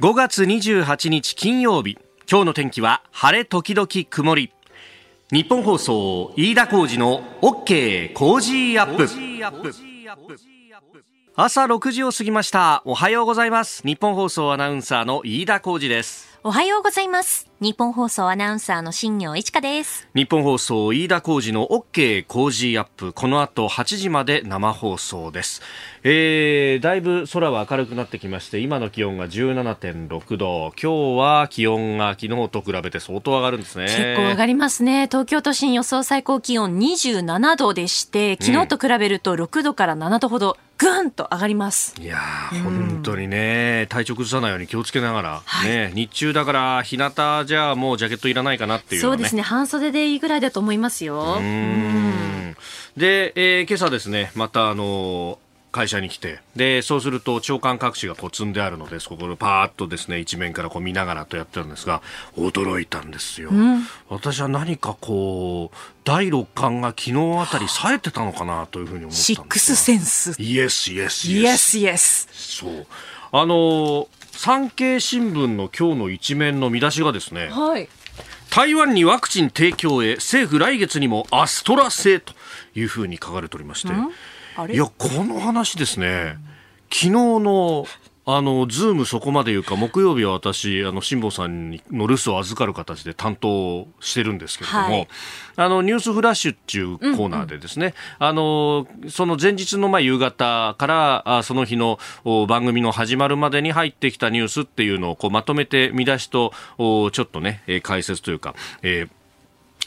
5月28日金曜日。今日の天気は晴れ時々曇り。ニッポン放送飯田浩司の OK Cozy up。朝6時を過ぎましたおはようございますニッポン放送アナウンサーの飯田浩司ですおはようございます。ニッポン放送アナウンサーの新行市佳です。ニッポン放送飯田浩司の OK Cozy up。この後8時まで生放送です。えー、だいぶ空は明るくなってきまして、今の気温が17.6度。今日は気温が昨日と比べて相当上がるんですね。結構上がりますね。東京都心予想最高気温27度でして、昨日と比べると6度から7度ほど。ぐんと上がります。いや本当にね体調崩さないように気をつけながら、はい、ね日中だから日向じゃもうジャケットいらないかなっていう、ね、そうですね半袖でいいぐらいだと思いますよ。で、えー、今朝ですねまたあの会社に来て。でそうすると長官各紙がこう積んであるのでそこでパーッとですね一面からこう見ながらとやってるんですが驚いたんですよ、うん、私は何かこう第六感が昨日あたり冴えてたのかなというふうに思ったんですシックスセンス。イエスイエスイエスイエスそう。あの産経新聞の今日の一面の見出しがですね、はい、台湾にワクチン提供へ政府来月にもアストラ製というふうに書かれておりまして、いやこの話ですね、昨日のあのズームそこまで言うか木曜日は私あの辛坊さんの留守を預かる形で担当してるんですけれども、はい、あのニュースフラッシュっていうコーナーでですね、うんうん、あのその前日のまあ夕方からあその日の番組の始まるまでに入ってきたニュースっていうのをこうまとめて見出しとちょっとね解説というか、え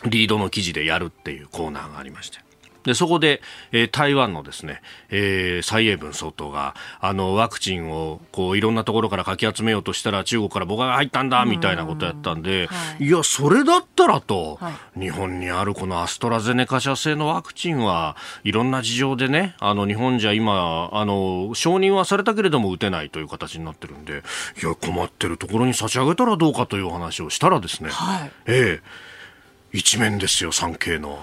ー、リードの記事でやるっていうコーナーがありまして。でそこで、えー、台湾のですね、えー、蔡英文総統があのワクチンをこういろんなところからかき集めようとしたら中国から僕が入ったんだみたいなことやったんで、はい、いやそれだったらと、はい、日本にあるこのアストラゼネカ社製のワクチンはいろんな事情でねあの日本じゃ今あの承認はされたけれども打てないという形になってるんでいや困ってるところに差し上げたらどうかというお話をしたらですね、はい、ええ一面ですよ産経の。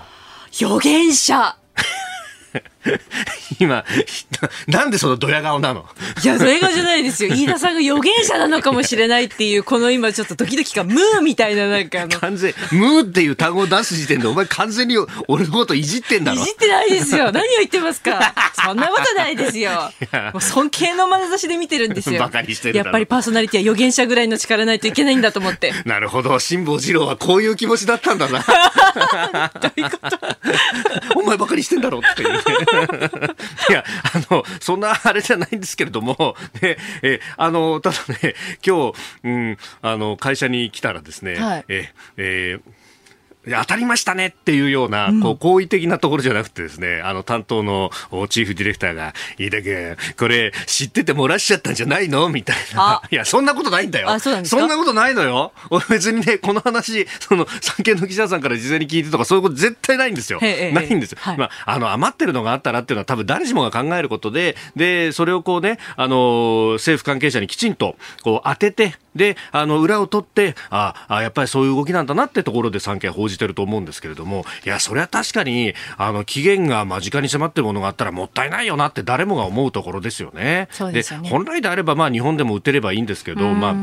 予言者。今、なんでそのドヤ顔なの？いや、ドヤ顔じゃないですよ。飯田さんが預言者なのかもしれないっていう、この今ちょっとドキドキ感、ムーみたいななんかあの。完全、ムーっていう単語を出す時点でお前完全に俺のこといじってんだろ？いじってないですよ。何を言ってますか？そんなことないですよ。もう尊敬の眼差しで見てるんですよ。バカにしてるやっぱりパーソナリティは預言者ぐらいの力ないといけないんだと思って。なるほど。辛坊治郎はこういう気持ちだったんだな。どういうこと？お前バカにしてんだろっていう、いや、あの、そんなあれじゃないんですけれども、ね、え、あの、ただね、今日、うん、あの、会社に来たらですね、はい、え、えー当たりましたねっていうような、こう、好意的なところじゃなくてですね、あの、担当のチーフディレクターが、飯田君、これ、知ってて漏らしちゃったんじゃないの？みたいな。いや、そんなことないんだよ。そそんなことないのよ。別にね、この話、その、産経の記者さんから事前に聞いてとか、そういうこと絶対ないんですよ。ないんですよ。はい、まあ、あの、余ってるのがあったらっていうのは多分誰しもが考えることで、で、それをこうね、あの、政府関係者にきちんと、こう、当てて、で、あの、裏を取って、ああ、やっぱりそういう動きなんだなってところで産経報じてると思うんですけれども、いや、それは確かに、あの、期限が間近に迫ってるものがあったらもったいないよなって誰もが思うところですよね。ですね。本来であれば、まあ、日本でも打てればいいんですけど、まあ、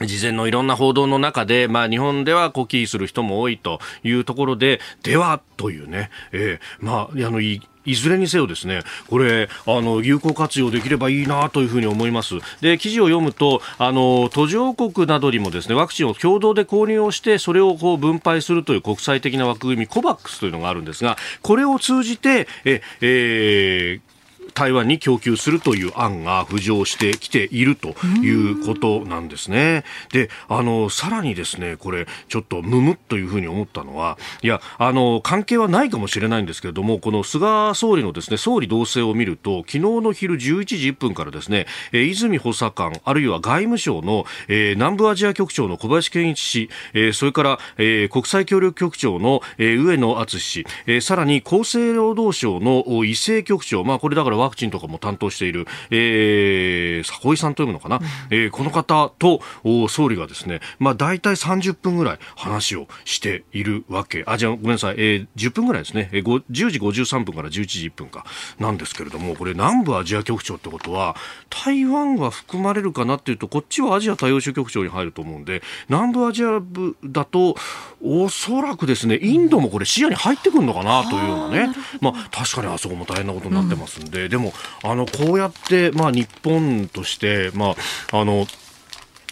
事前のいろんな報道の中で、まあ、日本ではコキーする人も多いというところで、ではというね、えー、まあ、あの、いいずれにせよですね、これ、あの、有効活用できればいいなというふうに思います。で、記事を読むと、あの、途上国などにもですね、ワクチンを共同で購入をして、それをこう分配するという国際的な枠組み、コバックスというのがあるんですが、これを通じて、え、えー台湾に供給するという案が浮上してきているということなんですね。で、あの、さらにですね、これ、ちょっとむむというふうに思ったのは、いや、あの、関係はないかもしれないんですけれども、この菅総理のですね、総理同棲を見ると、昨日の昼11時1分からですね、えー、泉補佐官、あるいは外務省の、えー、南部アジア局長の小林健一氏、えー、それから、えー、国際協力局長の、えー、上野敦氏、えー、さらに厚生労働省の伊勢局長、まあ、これだからワクチンとかも担当している、えー、佐井さんというのかな、うん、えー、この方と総理がですね、まあ、大体30分ぐらい話をしているわけ、あ、じゃごめんなさい、えー、10分ぐらいですね、えー、10時53分から11時1分か。なんですけれども、これ南部アジア局長ってことは、台湾が含まれるかなっていうと、こっちはアジア多様州局長に入ると思うんで、南部アジア部だと、おそらくですね、インドもこれ視野に入ってくるのかなというようなね、まあ確かにあそこも大変なことになってますんで、うん、でも、あの、こうやって、まあ日本として、まあ、あの、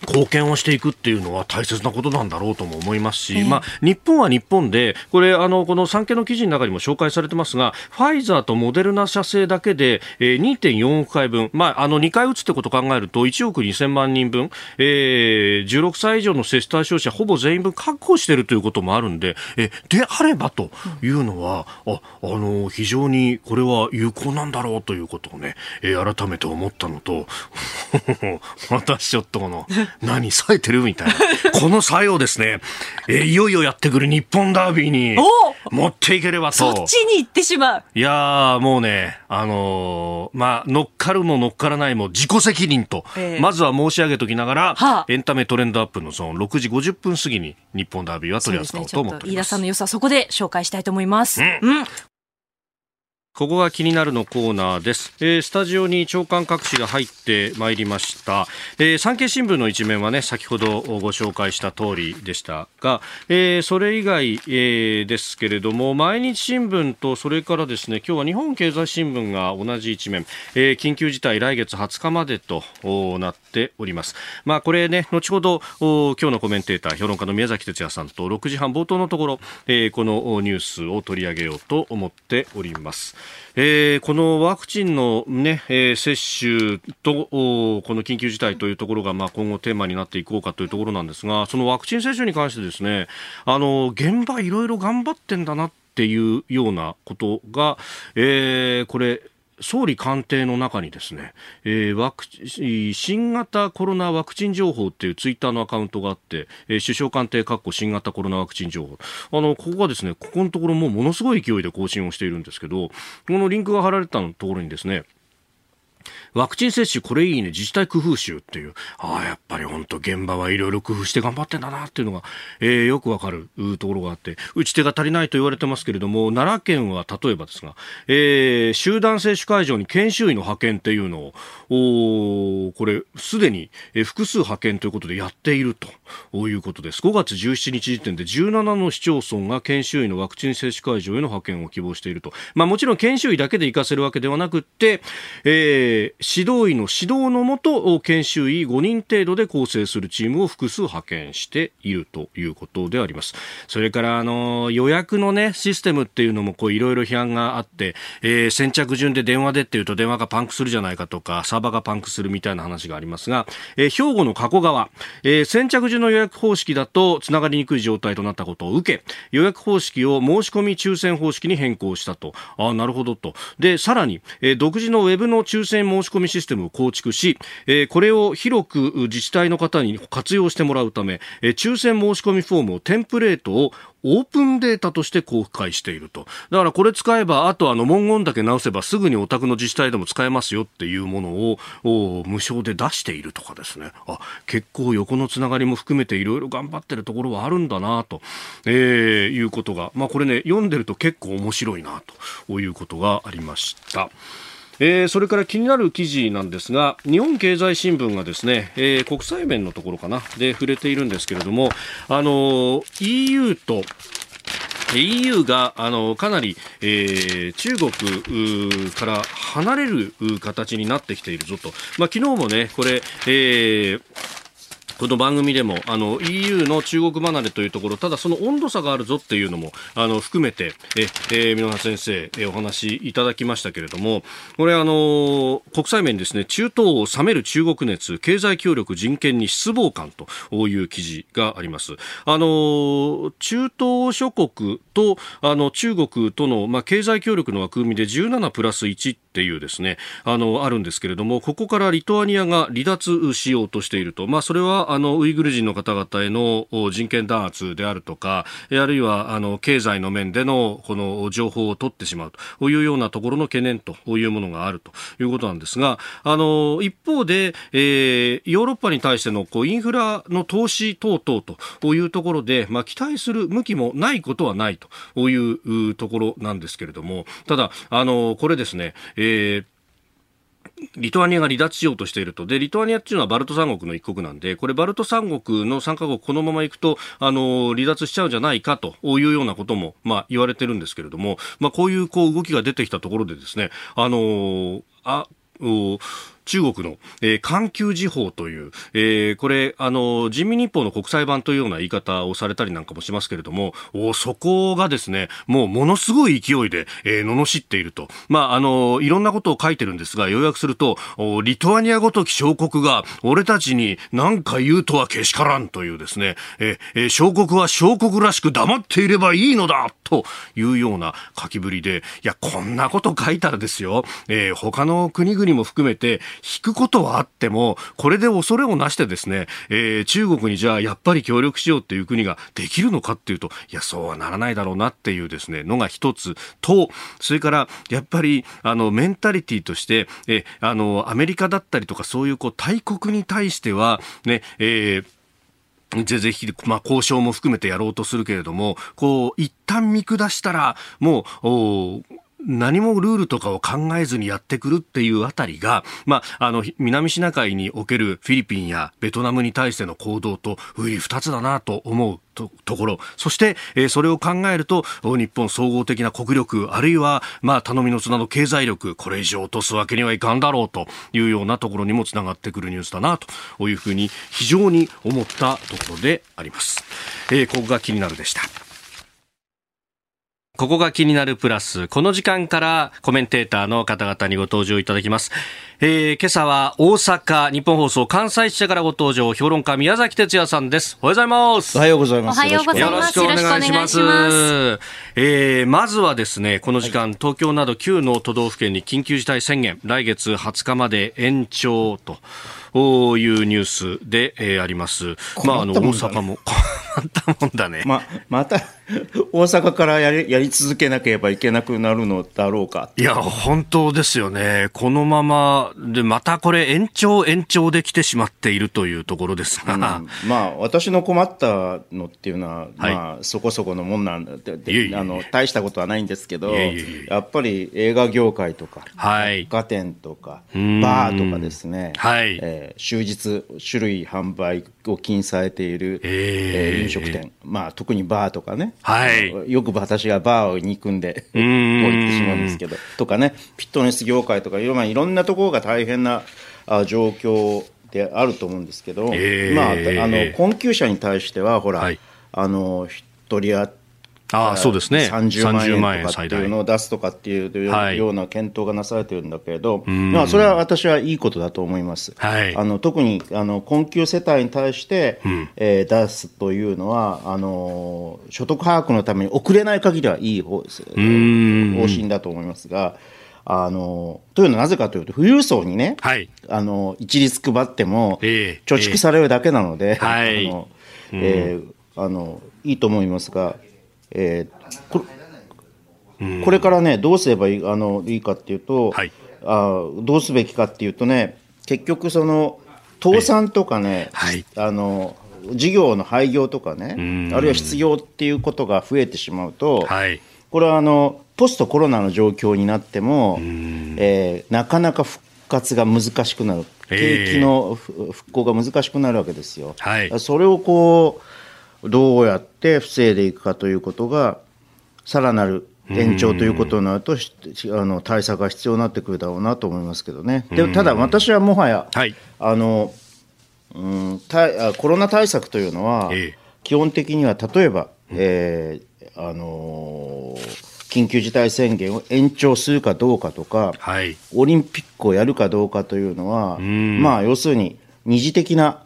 貢献をしていくっていうのは大切なことなんだろうとも思いますし、えー、まあ、日本は日本で、これ、あの、この産経の記事の中にも紹介されてますが、ファイザーとモデルナ社製だけで、えー、2.4億回分、まあ、あの、2回打つってことを考えると、1億2000万人分、えー、16歳以上の接種対象者ほぼ全員分確保しているということもあるんで、えであればというのは、あ、あの、非常にこれは有効なんだろうということをね、えー、改めて思ったのと、私ちょっとこの、何、冴えてるみたいな。この作用ですね、えー、いよいよやってくる日本ダービーに持っていければと。そっちに行ってしまう。いやー、もうね、あのー、まあ、乗っかるも乗っからないも自己責任と、えー、まずは申し上げときながら、はあ、エンタメトレンドアップのゾーン6時50分過ぎに日本ダービーは取り扱おうと思っております。すね、飯田さんの良さそこで紹介したいと思います。うん、うんここが気になるのコーナーです、えー、スタジオに長官各紙が入ってまいりました、えー、産経新聞の一面はね先ほどご紹介した通りでしたが、えー、それ以外、え、ですけれども毎日新聞とそれからですね今日は日本経済新聞が同じ一面、え、緊急事態来月20日までとなっております。まあこれね後ほど今日のコメンテーター評論家の宮崎哲也さんと6時半冒頭のところ、え、このニュースを取り上げようと思っております。えー、このワクチンのね、えー、接種とこの緊急事態というところが、まあ、今後テーマになっていこうかというところなんですがそのワクチン接種に関してですねあの現場いろいろ頑張ってんだなっていうようなことが、えー、これ総理官邸の中にですね、えー、ワク新型コロナワクチン情報っていうツイッターのアカウントがあって、えー、首相官邸かっこ新型コロナワクチン情報。あの、ここがですね、ここのところもうものすごい勢いで更新をしているんですけど、このリンクが貼られたところにですね、ワクチン接種これいいね、自治体工夫集っていう、ああ、やっぱり本当現場はいろいろ工夫して頑張ってんだなっていうのが、えー、よくわかるところがあって、打ち手が足りないと言われてますけれども、奈良県は例えばですが、えー、集団接種会場に研修医の派遣っていうのを、おこれ、すでに複数派遣ということでやっているということです。5月17日時点で17の市町村が研修医のワクチン接種会場への派遣を希望していると。まあもちろん研修医だけで行かせるわけではなくって、えー、指導医の指導のもと研修医5人程度で構成するチームを複数派遣しているということであります。それからあの予約のねシステムっていうのもこういろいろ批判があって、えー、先着順で電話でっていうと電話がパンクするじゃないかとかサーバーがパンクするみたいな話がありますが、えー、兵庫の加古川、えー、先着順の予約方式だとつながりにくい状態となったことを受け予約方式を申し込み抽選方式に変更したと。あなるほどと。でさらに、えー、独自のウェブの抽選申し込みシステムを構築し、えー、これを広く自治体の方に活用してもらうため、えー、抽選申し込みフォームをテンプレートをオープンデータとして公開していると。だからこれ使えば、あとあの文言だけ直せばすぐにお宅の自治体でも使えますよっていうものを無償で出しているとかですね。あ、結構横のつながりも含めていろいろ頑張ってるところはあるんだなと、えー、いうことが、まあこれね、読んでると結構面白いなということがありました。えー、それから気になる記事なんですが日本経済新聞がですね、えー、国際面のところかなで触れているんですけれどもあの EU と EU があのかなり、えー、中国から離れる形になってきているぞと、まあ、昨日もねこれ、えーこの番組でもあの EU の中国離れというところただその温度差があるぞっていうのもあの含めてえ、えー、皆先生、えお話いただきましたけれどもこれあの国際面ですね中東を冷める中国熱経済協力人権に失望感という記事があります。あの中東諸国とあの中国との、まあ、経済協力の枠組みで17プラス1っていうですねあのあるんですけれどもここからリトアニアが離脱しようとしていると。まあそれはあのウイグル人の方々への人権弾圧であるとか、あるいはあの経済の面でのこの情報を取ってしまうというようなところの懸念というものがあるということなんですが、あの一方で、えー、ヨーロッパに対してのこうインフラの投資等々というところで、まあ、期待する向きもないことはないというところなんですけれども、ただ、あのこれですね、えーリトアニアが離脱しようとしていると。で、リトアニアっていうのはバルト三国の一国なんで、これバルト三国の3カ国このまま行くと、あの、離脱しちゃうんじゃないかというようなことも、まあ言われてるんですけれども、まあこういうこう動きが出てきたところでですね、あの、あ、中国の、えー、環球時報という、えー、これ、あの、人民日報の国際版というような言い方をされたりなんかもしますけれども、おそこがですね、もうものすごい勢いで、えー、罵っていると。まあ、あの、いろんなことを書いてるんですが、要約すると、リトアニアごとき小国が、俺たちに何か言うとはけしからんというですね、えー、小国は小国らしく黙っていればいいのだというような書きぶりで、いや、こんなこと書いたらですよ、えー、他の国々も含めて、引くことはあっても、これで恐れをなしてですね、えー、中国にじゃあやっぱり協力しようっていう国ができるのかっていうと、いや、そうはならないだろうなっていうですね、のが一つと、それからやっぱり、あの、メンタリティとして、え、あの、アメリカだったりとかそういうこう大国に対しては、ね、えーぜぜひ、まあ、交渉も含めてやろうとするけれども、こう、一旦見下したら、もう、何もルールとかを考えずにやってくるっていうあたりが、まあ、あの、南シナ海におけるフィリピンやベトナムに対しての行動と、うい二つだなと思うとところ、そして、えー、それを考えると、日本総合的な国力、あるいは、まあ、頼みの綱の経済力、これ以上落とすわけにはいかんだろうというようなところにもつながってくるニュースだなというふうに非常に思ったところであります。えー、ここが気になるでした。ここが気になるプラス。この時間からコメンテーターの方々にご登場いただきます。えー、今朝は大阪日本放送関西支社からご登場、評論家宮崎哲也さんです。おはようございます。おはようございます。おはようございます。よろしくお願いします。ますえー、まずはですね、この時間、はい、東京など9の都道府県に緊急事態宣言、来月20日まで延長と。いうニュースで、えー、あります。まあ、あの、大阪も困ったもんだね。ま、また、大阪からやりやり続けなければいけなくなるのだろうか。いや、本当ですよね。このまま、で、またこれ延長延長で来てしまっているというところですが。うん、まあ、私の困ったのっていうのは、はい、まあ、そこそこのもんなんで、あの、大したことはないんですけど、やっぱり映画業界とか、はい、百貨店とか、バーとかですね、はい、えー、終日、種類販売を禁止されている、えー、飲食店、まあ、特にバーとかね、はい、よく私がバーに行くんで、こう言ってしまうんですけど、とかね、フィットネス業界とかいろ、まあ、いろんなところが大変なあ状況であると思うんですけど、えー、まあ、あの困窮者に対しては、ほら、はい、あの一人当あそうですね、30万円とかっていうのを出すとかっていうような検討がなされてるんだけれど、まあ、それは私はいいことだと思います。はい、あの特にあの困窮世帯に対して、うん、えー、出すというのはあの、所得把握のために遅れない限りはいい方方針だと思いますが。あのというのはなぜかというと、富裕層にね、はい、あの一律配っても、貯蓄されるだけなので、あのえあのいいと思いますが、えー、これこれからね、どうすればいいあのいいかっていうと、はい、あどうすべきかっていうとね、結局、その倒産とかね、はい、あの事業の廃業とかね、あるいは失業っていうことが増えてしまうと、はい、これはあのポストコロナの状況になっても、えー、なかなか復活が難しくなる、景気の復興が難しくなるわけですよ。はい、それをこうどうやって防いでいくかということが、さらなる延長ということになると、あの対策が必要になってくるだろうなと思いますけどね。でただ、私はもはや、はい、あのうんたコロナ対策というのは、基本的には例えば、えー、あのー緊急事態宣言を延長するかどうかとか、はい、オリンピックをやるかどうかというのは、まあ、要するに二次的な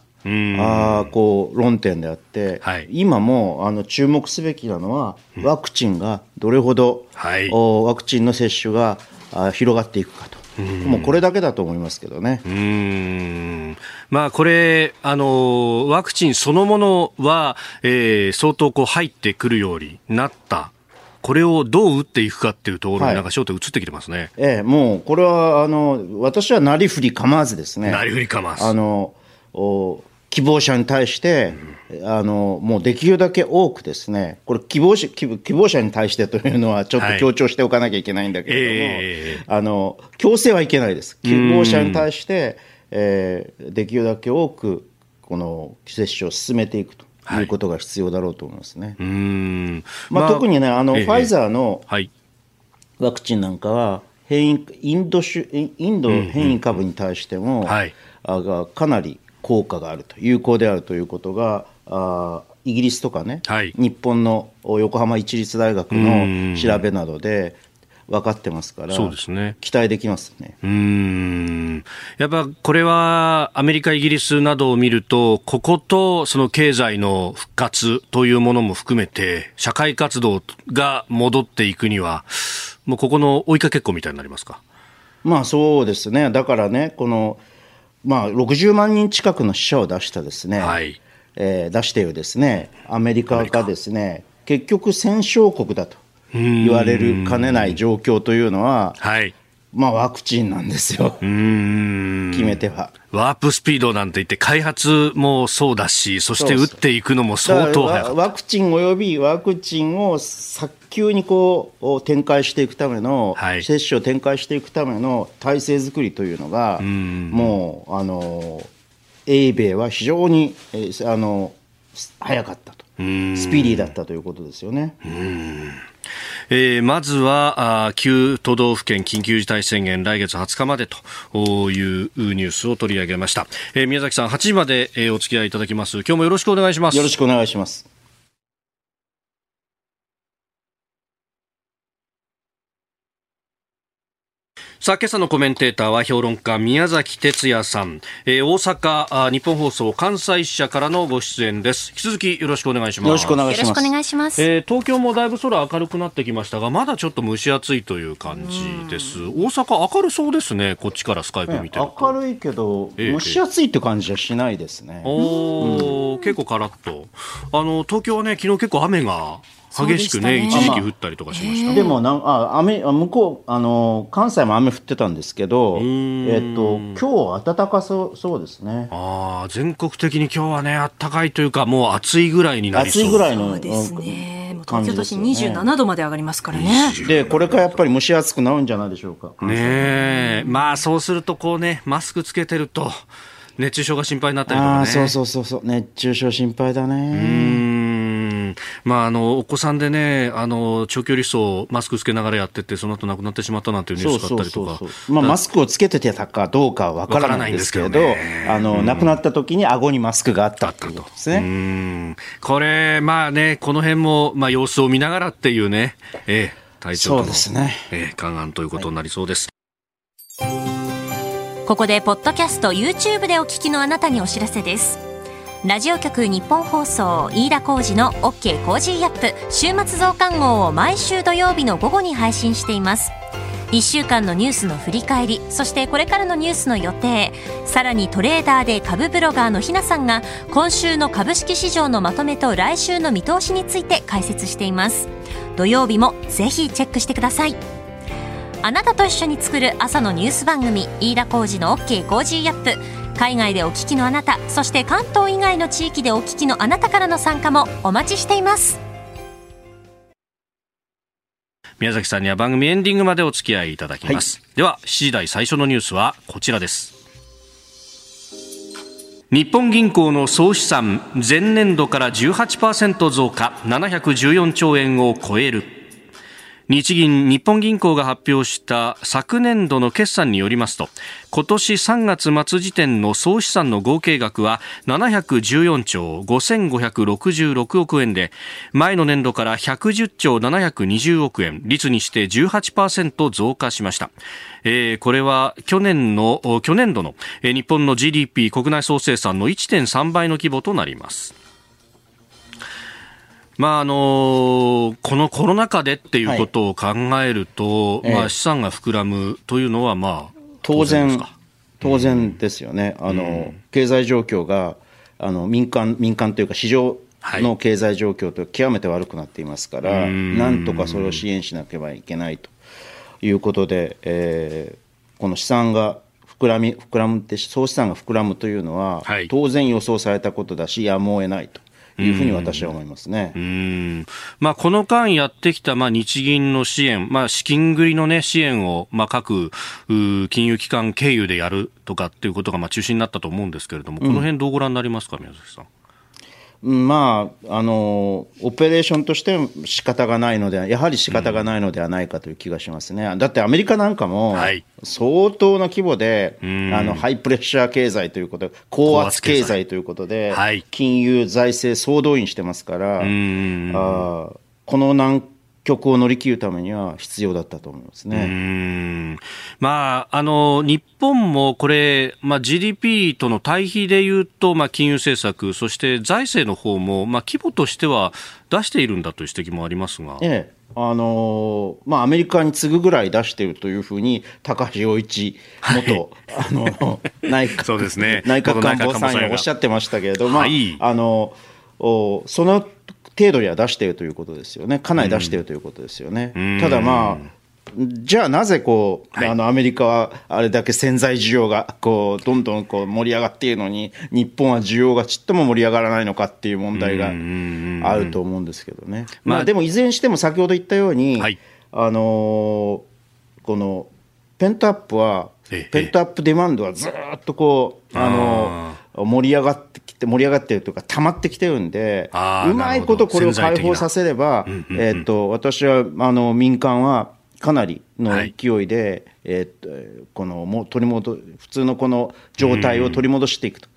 あこう論点であって、はい、今もあの注目すべきなのは、ワクチンがどれほど、はい、ワクチンの接種があ広がっていくかと。もうこれだけだと思いますけどね。うんまあ、これあの、ワクチンそのものは、えー、相当こう入ってくるようになったこれをどう打っていくかっていうところになんか焦点移ってきてますね。はい、ええ、もうこれはあの私はなりふり構わずですね。なりふり構わず。あのお希望者に対して、うん、あのもうできるだけ多くですね、これ希望者希望者に対してというのはちょっと強調しておかなきゃいけないんだけれども、はいえー、あの強制はいけないです。希望者に対して、えー、できるだけ多くこの接種を進めていくと。い。うことが必要だろうと思いますね。はいまあ、特にね、あの、ええ、ファイザーのワクチンなんかは、変異インド種インド変異株に対しても、うんうんはい、あかなり効果があると、有効であるということが、あイギリスとかね、はい、日本の横浜市立大学の調べなどで、分かってますから、そうですね、期待できますね。うん。やっぱこれはアメリカ、イギリスなどを見ると、こことその経済の復活というものも含めて、社会活動が戻っていくには、もうここの追いかけっこみたいになりますか？まあそうですね、だからね、この、まあ、60万人近くの死者を出したですね、はいえー、出しているですね、アメリカがですね、結局戦勝国だと。言われるかねない状況というのは、はい、まあ、ワクチンなんですよ、決め手は。ワープスピードなんて言って、開発もそうだし、そして打っていくのも相当早ワクチンおよびワクチンを早急にこう展開していくための、はい、接種を展開していくための体制作りというのが、もう、あの、英米は非常に、えあの早かった。と、スピーディーだったということですよね。えー、まずはあ9都道府県緊急事態宣言来月20日までというニュースを取り上げました、えー、宮崎さん8時まで、えー、お付き合いいただきます。今日もよろしくお願いします。よろしくお願いしますさあ、今朝のコメンテーターは評論家宮崎哲也さん、えー、大阪日本放送関西支社からのご出演です。引き続きよろしくお願いします。よろしくお願いします。お願いします。えー、東京もだいぶ空明るくなってきましたが、まだちょっと蒸し暑いという感じです。大阪明るそうですね。こっちからスカイプ見てる明るいけど、えー、蒸し暑いって感じはしないですね。お、うん、結構カラッと。あの東京はね、昨日結構雨が激しくね、ね、一時期降ったりとかしました。でもなんあ雨向こうあの関西も雨降ってたんですけど、えっと今日暖かそうそうですね。ああ全国的に今日はね暖かいというかもう暑いぐらいになりそう。暑いぐらいのですね。東京都心27度まで上がりますからね。でこれからやっぱり蒸し暑くなるんじゃないでしょうか。ねまあそうするとこうねマスクつけてると熱中症が心配になったりとかね。そうそうそうそう熱中症心配だね。うんまあ、あのお子さんでねあの長距離走マスクつけながらやっててその後亡くなってしまったなんていうニュースがあったりとか。まあ、マスクをつけてたかどうかは分からないんですけれどあの、亡くなった時に顎にマスクがあったということですね。これまあねこの辺もまあ様子を見ながらっていうね、えー、体調との、ね。えー、勘案ということになりそうです、はい、ここでポッドキャスト YouTube でお聞きのあなたにお知らせですラジオ局日本放送飯田浩二の OK コージーアップ週末増刊号を毎週土曜日の午後に配信しています。1週間のニュースの振り返りそしてこれからのニュースの予定さらにトレーダーで株ブロガーのひなさんが今週の株式市場のまとめと来週の見通しについて解説しています。土曜日もぜひチェックしてください。あなたと一緒に作る朝のニュース番組飯田浩二の OK コージーアップ。海外でお聞きのあなたそして関東以外の地域でお聞きのあなたからの参加もお待ちしています。宮崎さんには番組エンディングまでお付き合いいただきます、はい、では7時台最初のニュースはこちらです。日本銀行の総資産前年度から18%増加714兆円を超える日銀日本銀行が発表した昨年度の決算によりますと今年3月末時点の総資産の合計額は714兆5566億円で前の年度から110兆720億円率にして18%増加しました、えー、これは去年の去年度の日本の GDP 国内総生産の1.3倍の規模となります。まああのこのコロナ禍でっていうことを考えると、はい、まあ、資産が膨らむというのは、まあ、当然、当然ですよね。あの、経済状況が、あの、民間、民間というか市場の経済状況と極めて悪くなっていますから、なんとかそれを支援しなければいけないということで、えー、この資産が膨らみ、膨らむって、総資産が膨らむというのは、はい、当然予想されたことだし、やむを得ないと。いうふうに私は思いますね。うんまあ、この間やってきた、まあ、日銀の支援、まあ、資金繰りのね、支援を、まあ、各、金融機関経由でやるとかっていうことが、まあ、中心になったと思うんですけれども、この辺どうご覧になりますか、宮崎さん？まあ、あの、オペレーションとして仕方がないので、やはり仕方がないのではないかという気がしますね。だってアメリカなんかも、相当な規模で、はい、あの、ハイプレッシャー経済ということ、高圧経済ということで、金融、財政総動員してますから、あこの難局を乗り切るためには必要だったと思いますね。まあ、あの、日本もこれ、まあ、GDP との対比でいうと、まあ、金融政策、そして財政の方も、まあ、規模としては出しているんだという指摘もありますが。ええ。あのまあ、アメリカに次ぐぐらい出しているというふうに、高橋洋一元、はい、あの内閣そうです、ね、内閣官房参与おっしゃってましたけれども、はい、あのおその程度には出しているということですよね、かなり出しているということですよね。ただまあじゃあなぜこう、はい、あのアメリカはあれだけ潜在需要がこうどんどんこう盛り上がっているのに日本は需要がちっとも盛り上がらないのかっていう問題があると思うんですけどね。まあ、でもいずれにしても先ほど言ったように、はい、あのこのペントアップはペントアップデマンドはずっとこうあの盛り上がってきて盛り上がってるというか溜まってきてるんでうまいことこれを解放させれば、えっと私はあの民間はかなりの勢いで、はい、えー、このも取り戻普通のこの状態を取り戻していくと、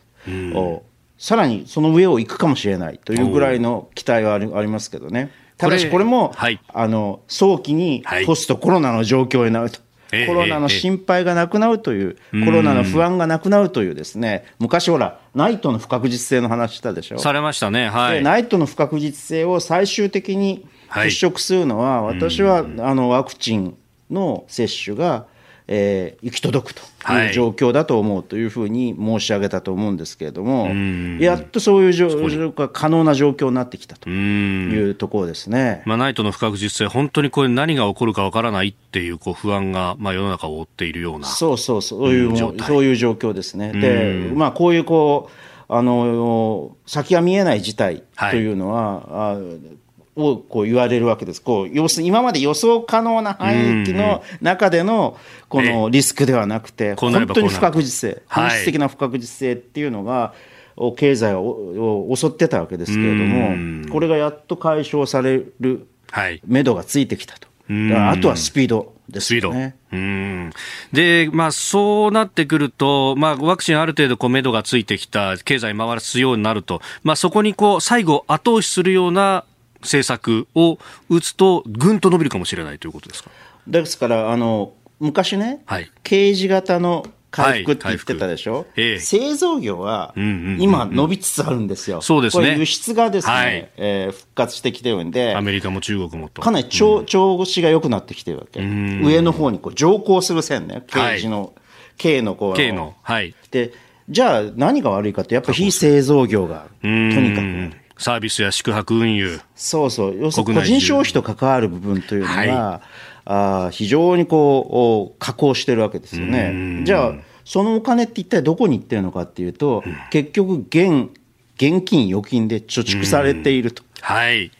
さらにその上を行くかもしれないというぐらいの期待はありありますけどね。ただしこれも、はい、あの早期にポストコロナの状況になると。コロナの心配がなくなるという、コロナの不安がなくなるというですね、昔ほら、ナイトの不確実性の話したでしょ？されましたね。はい。ナイトの不確実性を最終的に払拭するのは、はい、私は、あのワクチンの接種が、えー、行き届くという状況だと思うというふうに申し上げたと思うんですけれども、はい、やっとそういう状況が可能な状況になってきたというところですね、まあ、ナイトの不確実性、本当にこれ、何が起こるかわからないっていうこう不安が、まあ、世の中を覆っているようなそうそうそういう、そういう状況ですね。でまあ、こういうこうあの先が見えない事態というのは、はい、をこう言われるわけです。こう要するに今まで予想可能な範囲の中でのこのリスクではなくて、本当に不確実性、本質的な不確実性っていうのが、経済を襲ってたわけですけれども、これがやっと解消される目処がついてきたと。あとはスピードですよね。うん。で、まあ、そうなってくると、まあ、ワクチンある程度、こう、目処がついてきた、経済回すようになると、まあ、そこにこう、最後、後押しするような政策を打つと、ぐんと伸びるかもしれないということですか？ですからあの、昔ね、はい、刑事型の回復って言ってたでしょ、はいええ、製造業は今、伸びつつあるんですよ、そうですね、輸出がですね、はい、えー、復活してきてるんで、アメリカも中国もと。かなり調,、調子が良くなってきてるわけ、上の方にこう上降する線ね、刑事の、はい、K のこう、K の、はい、でじゃあ、何が悪いかって、やっぱり非製造業がとにかくサービスや宿泊運輸。そうそう。要するに個人消費と関わる部分というのは、はい、あ非常にこう、加工してるわけですよね。じゃあ、そのお金って一体どこに行ってるのかっていうと、うん、結局現、現金、預金で貯蓄されていると。はい。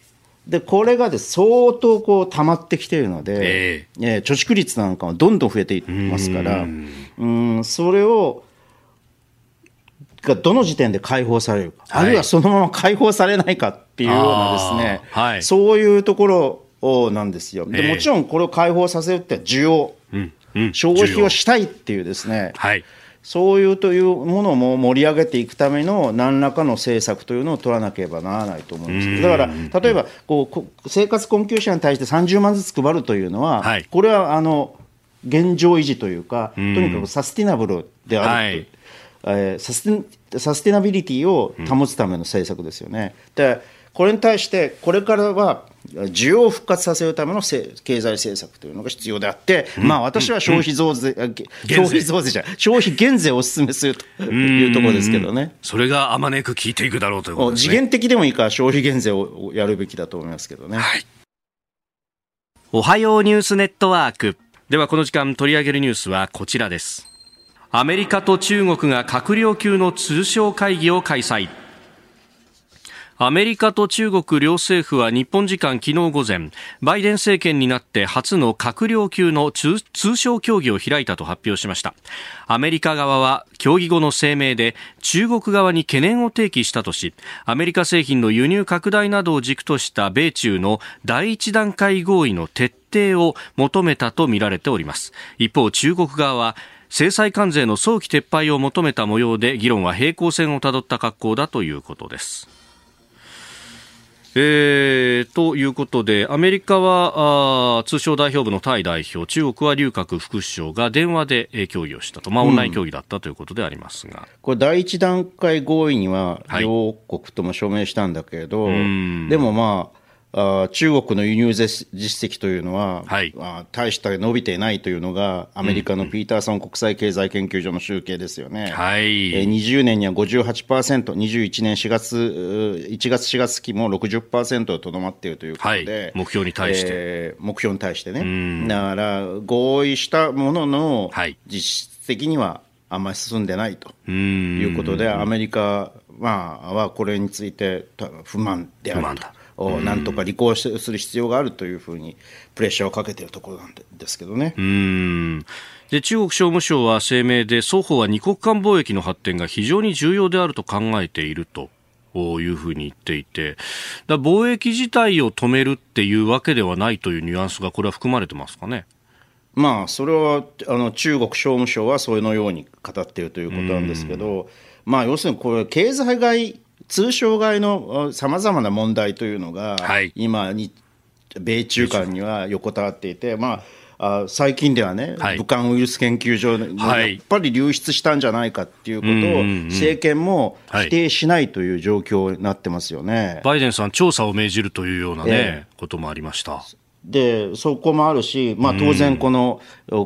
で、これがで相当こう溜まってきているので、えー、えー、貯蓄率なんかはどんどん増えていますから、うん、それを、がどの時点で解放されるか、はい、あるいはそのまま解放されないかっていうようなですね、はい、そういうところなんですよ。でもちろんこれを解放させるって需要、うんうん、消費をしたいっていうですね、はい、そういうというものも盛り上げていくための何らかの政策というのを取らなければならないと思うんですだから例えばこう生活困窮者に対して30万ずつ配るというのは、はい、これはあの現状維持というか、とにかくサスティナブルであるという。えー、サステサステナビリティを保つための政策ですよね。でこれに対して、これからは需要を復活させるための経済政策というのが必要であって、うん、まあ私は消費増税、うん、消費増税じゃ消費減税をお勧めするというところですけどね。それがあまねく効いていくだろうということね。次元的でもいいから消費減税をやるべきだと思いますけどね。はい。おはようニュースネットワーク。ではこの時間取り上げるニュースはこちらです。アメリカと中国が閣僚級の通商会議を開催。アメリカと中国両政府は日本時間昨日午前、バイデン政権になって初の閣僚級の通商協議を開いたと発表しました。アメリカ側は協議後の声明で中国側に懸念を提起したとし、アメリカ製品の輸入拡大などを軸とした米中の第一段階合意の徹底を求めたとみられております。一方、中国側は制裁関税の早期撤廃を求めた模様で議論は平行線をたどった格好だということです。えー、ということで、アメリカはあ通商代表部のタイ代表、中国は劉鶴副首相が電話で、えー、協議をしたと、まあ、オンライン協議だったということでありますが、うん、これ、第一段階合意には両国とも署名したんだけれど、はい、でもまあ、あ中国の輸入実績というのは、はい、あ大した伸びていないというのが、アメリカのピーターソン国際経済研究所の集計ですよね。はい、えー、20年には58%、21年4月、1月4月期も60%とどまっているということで、はい、目標に対して、えー、目標に対してね。だから、合意したものの、実質的にはあんまり進んでないと。いうことで、アメリカ、まあ、はこれについて不満であると。をなんとか履行する必要があるというふうにプレッシャーをかけているところなんですけどね。うんで中国商務省は声明で双方は二国間貿易の発展が非常に重要であると考えていると。いうふうに言っていて、だ貿易自体を止めるっていうわけではないというニュアンスが、これは含まれてますかね？まあ、それはあの中国商務省はそのように語っているということなんですけど、まあ、要するにこれ、経済外通商外のさまざまな問題というのが、はい、今に、米中間には横たわっていて、まあ、あ最近ではね、はい、武漢ウイルス研究所にやっぱり流出したんじゃないかっていうことを、政権も否定しないという状況になってますよね、バイデンさん、調査を命じるというようなね、えー、こともありました。でそこもあるし、まあ、当然、この、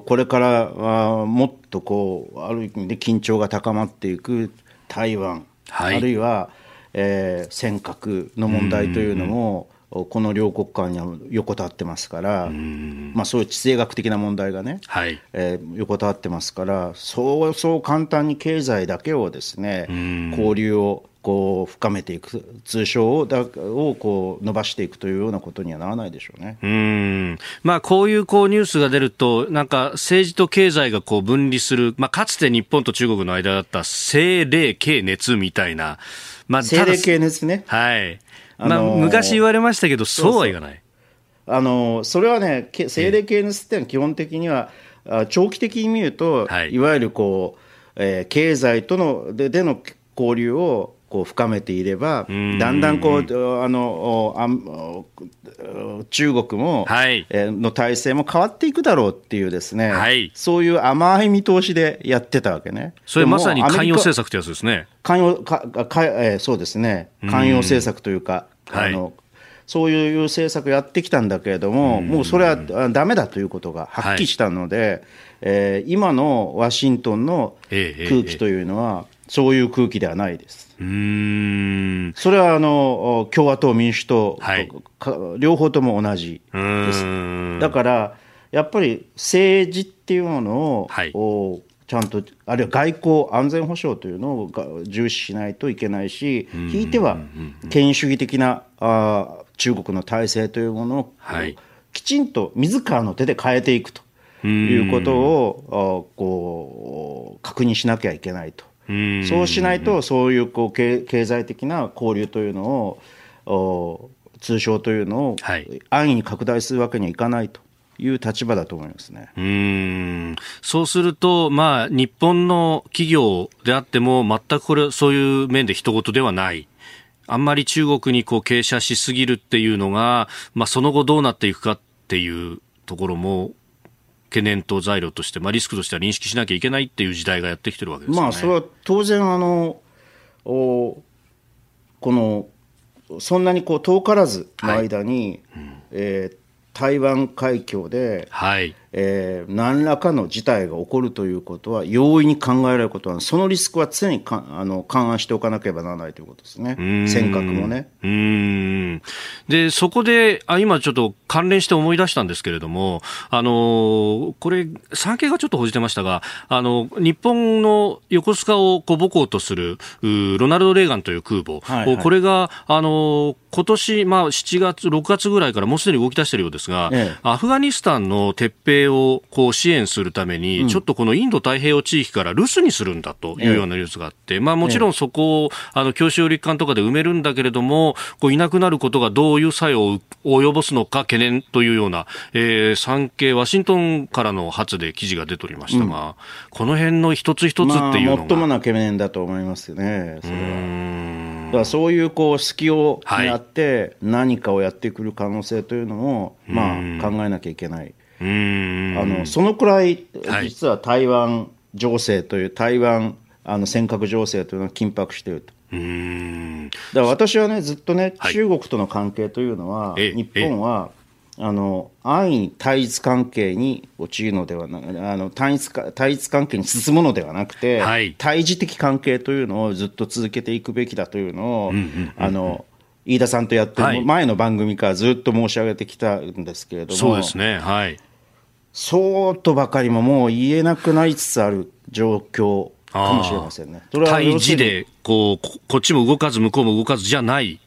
これからはもっとこう、ある意味で緊張が高まっていく台湾、はい、あるいはえー、尖閣の問題というのも、この両国間には横たわってますから、まあ、そういう地政学的な問題がね、はい。えー、横たわってますから、そうそう簡単に経済だけをですね、交流をこう深めていく、通称をだをこう伸ばしていくというようなことにはならないでしょうね。うん。まあ、こういうこうニュースが出ると、なんか政治と経済がこう分離する、まあ、かつて日本と中国の間だった政令系熱みたいな。まあ、精霊系ですね。はい。まあ、昔言われましたけど、そうはいかない。あのそれはね、精霊系熱ってのは基本的には、長期的に見ると、はい、いわゆるこう、えー、経済とのででの交流をこう深めていれば、だんだんこうあのあ中国も、はい、の体制も変わっていくだろうっていうですね、はい、そういう甘い見通しでやってたわけね。それまさに寛容政策ってやつですね。寛容かか、えー、そうですね、寛容政策というか、うあの、はいそういう政策やってきたんだけれども、もうそれはだめだということがはっきりしたので、はい、えー、今のワシントンの空気というのは、そういう空気ではないです。うん。それはあの共和党、民主党、はい、両方とも同じです。だから、やっぱり政治っていうものを、はい、ちゃんと、あるいは外交、安全保障というのを重視しないといけないし、ひいては権威主義的なあ中国の体制というものを、はい、きちんと自らの手で変えていくということをこう確認しなきゃいけないと。そうしないと、そういうこう経済的な交流というのを、通商というのを安易に拡大するわけにはいかないと。いう立場だと思いますねうんそうすると、まあ、日本の企業であっても、全くこれ、そういう面で人事ではない。あんまり中国にこう傾斜しすぎるっていうのが、まあ、その後どうなっていくかっていうところも懸念と材料として、まあ、リスクとしては認識しなきゃいけないっていう時代がやってきてるわけです、ね、まあ、それは当然あのお、このそんなにこう遠からずの間に、はい。うん、えー、台湾海峡で、はいえー、何らかの事態が起こるということは容易に考えられることはそのリスクは常にかあの勘案しておかなければならないということですね。尖閣もね。うん。でそこであ今ちょっと関連して思い出したんですけれどもあのこれ産経がちょっと報じてましたがあの日本の横須賀をこう母港とするロナルド・レーガンという空母、はいはい、これがあの今年まあ7月6月ぐらいからもうすでに動き出しているようですが、ええ、アフガニスタンの撤兵をこう支援するために、ちょっとこのインド太平洋地域から留守にするんだというようなニュースがあって、まあもちろんそこを、あの、教師立艦とかで埋めるんだけれども、こういなくなることがどういう作用を及ぼすのか懸念というような、えー、産経、ワシントンからの発で記事が出ておりましたが、うん、この辺の一つ一つっていうのが。まあ、最もな懸念だと思いますよね、それは。だからそういうこう隙をやって何かをやってくる可能性というのも、まあ考えなきゃいけない。あのそのくらい、実は台湾情勢という、台湾あの尖閣情勢というのは緊迫していると。だから私はね、ずっとね、はい、中国との関係というのは、日本は、あの安易に対立関係に陥るのではなあの対立対立関係に進むのではなくて、はい、対峙的関係というのをずっと続けていくべきだというのを、あの飯田さんとやってる前の番組からずっと申し上げてきたんですけれども、そうですね、はい、そうとばかりももう言えなくなりつつある状況かもしれませんね。対峙でこうこっちも動かず、向こうも動かずじゃない。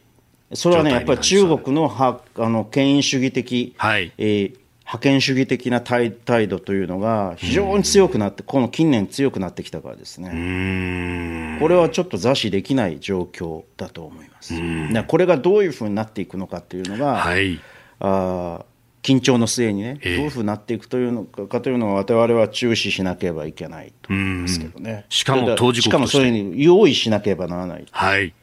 それはね、やっぱり中国のはあの権威主義的、はい。えー、覇権主義的な態態度というのが非常に強くなって、この近年強くなってきたからですね。これはちょっと座視できない状況だと思います。これがどういうふうになっていくのかというのが、はい、あ緊張の末にね、どういうふうになっていくというのかというのは、われわれは注視しなければいけないと思いますけどね。しかも当時しかもそれに用意しなければならない。はい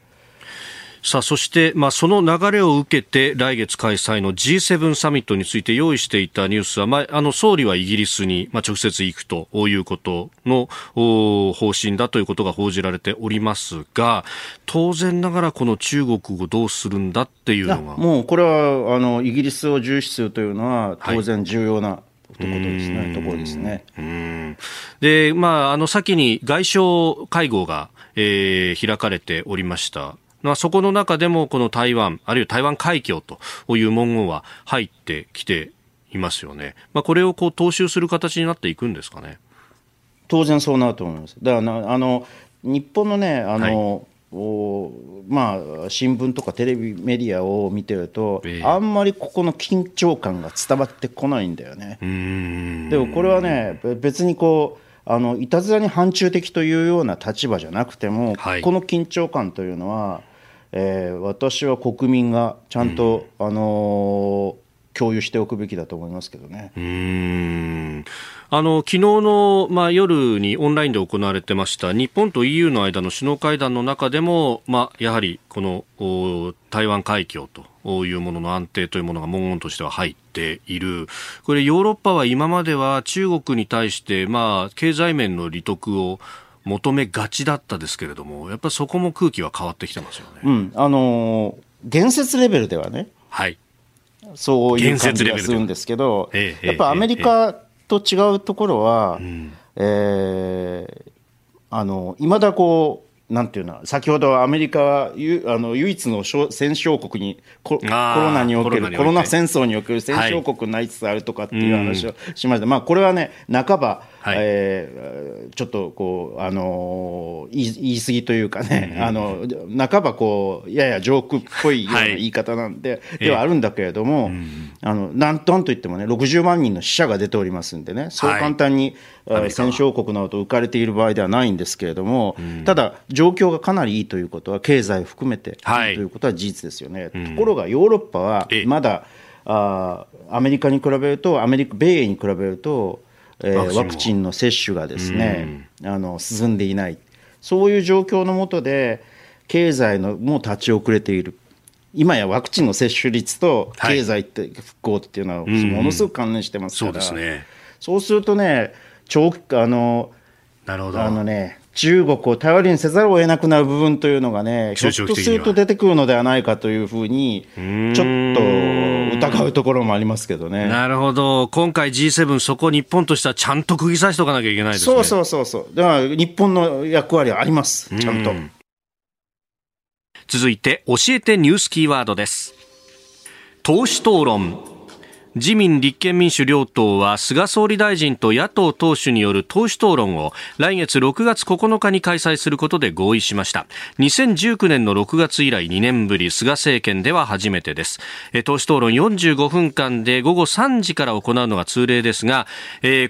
さあ、そして、まあ、その流れを受けて、来月開催の G7 サミットについて用意していたニュースは、まあ、あの、総理はイギリスに、まあ、直接行くということの方針だということが報じられておりますが、当然ながらこの中国をどうするんだっていうのが。もう、これは、あの、イギリスを重視するというのは、当然重要な、はいところですね。ところですね。で、まあ、あの、先に外相会合が、えー、開かれておりました。まあ、そこの中でもこの台湾、あるいは台湾海峡という文言は入ってきていますよね。まあ、これをこう踏襲する形になっていくんですかね。当然そうなると思います。だからあの日本のねあの、はいおまあ、新聞とかテレビメディアを見てると、えー、あんまりここの緊張感が伝わってこないんだよね。でもこれはね別にこうあのいたずらに反中的というような立場じゃなくても、はい、この緊張感というのはえー、私は国民がちゃんと、うん、あのー、共有しておくべきだと思いますけどね。うん。あの昨日の、まあ、夜にオンラインで行われてました日本と EU の間の首脳会談の中でも、まあ、やはりこの台湾海峡というものの安定というものが文言としては入っている。これヨーロッパは今までは中国に対して、まあ、経済面の利得を求めがちだったですけれども、やっぱりそこも空気は変わってきてますよね。うん、あのー、言説レベルではね、はい、そういう感じがするんですけど、やっぱアメリカと違うところは、ええー、あの、いまだこう、なんていうの先ほどアメリカはゆあの唯一の戦勝国にココロナにおけるコロナ戦争における戦勝国になりつつあるとかっていう話をしました、はい、まあ、これはね半ば、はい、えー、ちょっとこう、あの言い言い過ぎというかね、うん、あの半ばこうややジョークっぽいような言い方なんで、はい、ではあるんだけれども、えー、あのなんとんといってもね60万人の死者が出ておりますんでねそう簡単に、は。い、戦勝国などと浮かれている場合ではないんですけれども、うん、ただ状況がかなりいいということは経済を含めて、はい、ということは事実ですよね。ところがヨーロッパはまだあアメリカに比べるとアメリカ米英に比べるとえー、ワクチンの接種がですね、あの進んでいない、そういう状況の下で、経済のも立ち遅れている。今やワクチンの接種率と経済って復興っていうのはものすごく関連してますから、そうするとね、長期あのなるほど。あのね中国を頼りにせざるを得なくなる部分というのがね、ひょっとすると出てくるのではないかというふうに、ちょっと疑うところもありますけどね。なるほど、今回 G7、そこ日本としてはちゃんと釘刺しておかなきゃいけないですね。そうそうそうそう、だから日本の役割はあります、ちゃんと。続いて、教えてニュースキーワードです。党首討論。自民立憲民主両党は菅総理大臣と野党党首による党首討論を来月6月9日に開催することで合意しました。2019年の6月以来2年ぶり菅政権では初めてです。党首討論45分間で午後3時から行うのが通例ですが、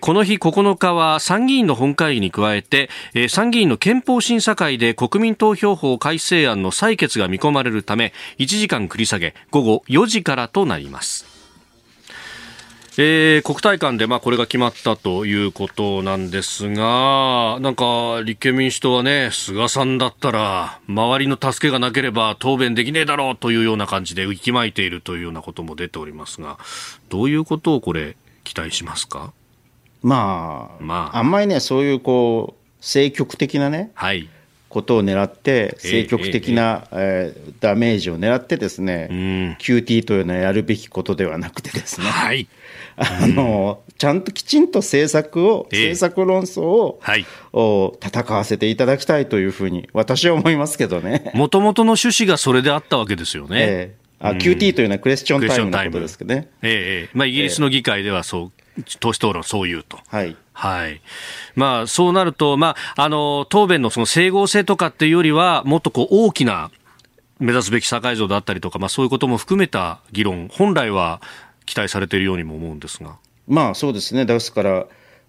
この日9日は参議院の本会議に加えて、参議院の憲法審査会で国民投票法改正案の採決が見込まれるため1時間繰り下げ午後4時からとなります。えー、国体館でまあこれが決まったということなんですが、なんか立憲民主党はね、菅さんだったら、周りの助けがなければ答弁できねえだろうというような感じで息巻いているというようなことも出ておりますが、どういうことをこれ、期待しますか？まあ、まあ、あんまりね、そういうこう、政局的なね、はい、ことを狙って、政局的な、ええダメージを狙ってですね、うん、QT というのはやるべきことではなくてですね、はい、あの、ちゃんときちんと政策を、政策論争を、はい、戦わせていただきたいというふうに、私は思いますけどね。もともとの趣旨がそれであったわけですよね。えー、あ、うん、QT というのはクエスチョンタイムのことですけどね。ええ。まあ、イギリスの議会ではそう、党首討論そう言うと。はい。はい。まあ、そうなると、まあ、あの、答弁のその整合性とかっていうよりは、もっとこう、大きな、目指すべき社会像だったりとか、まあ、そういうことも含めた議論、本来は期待されているようにも思うんですが。まあそうですね、ですから、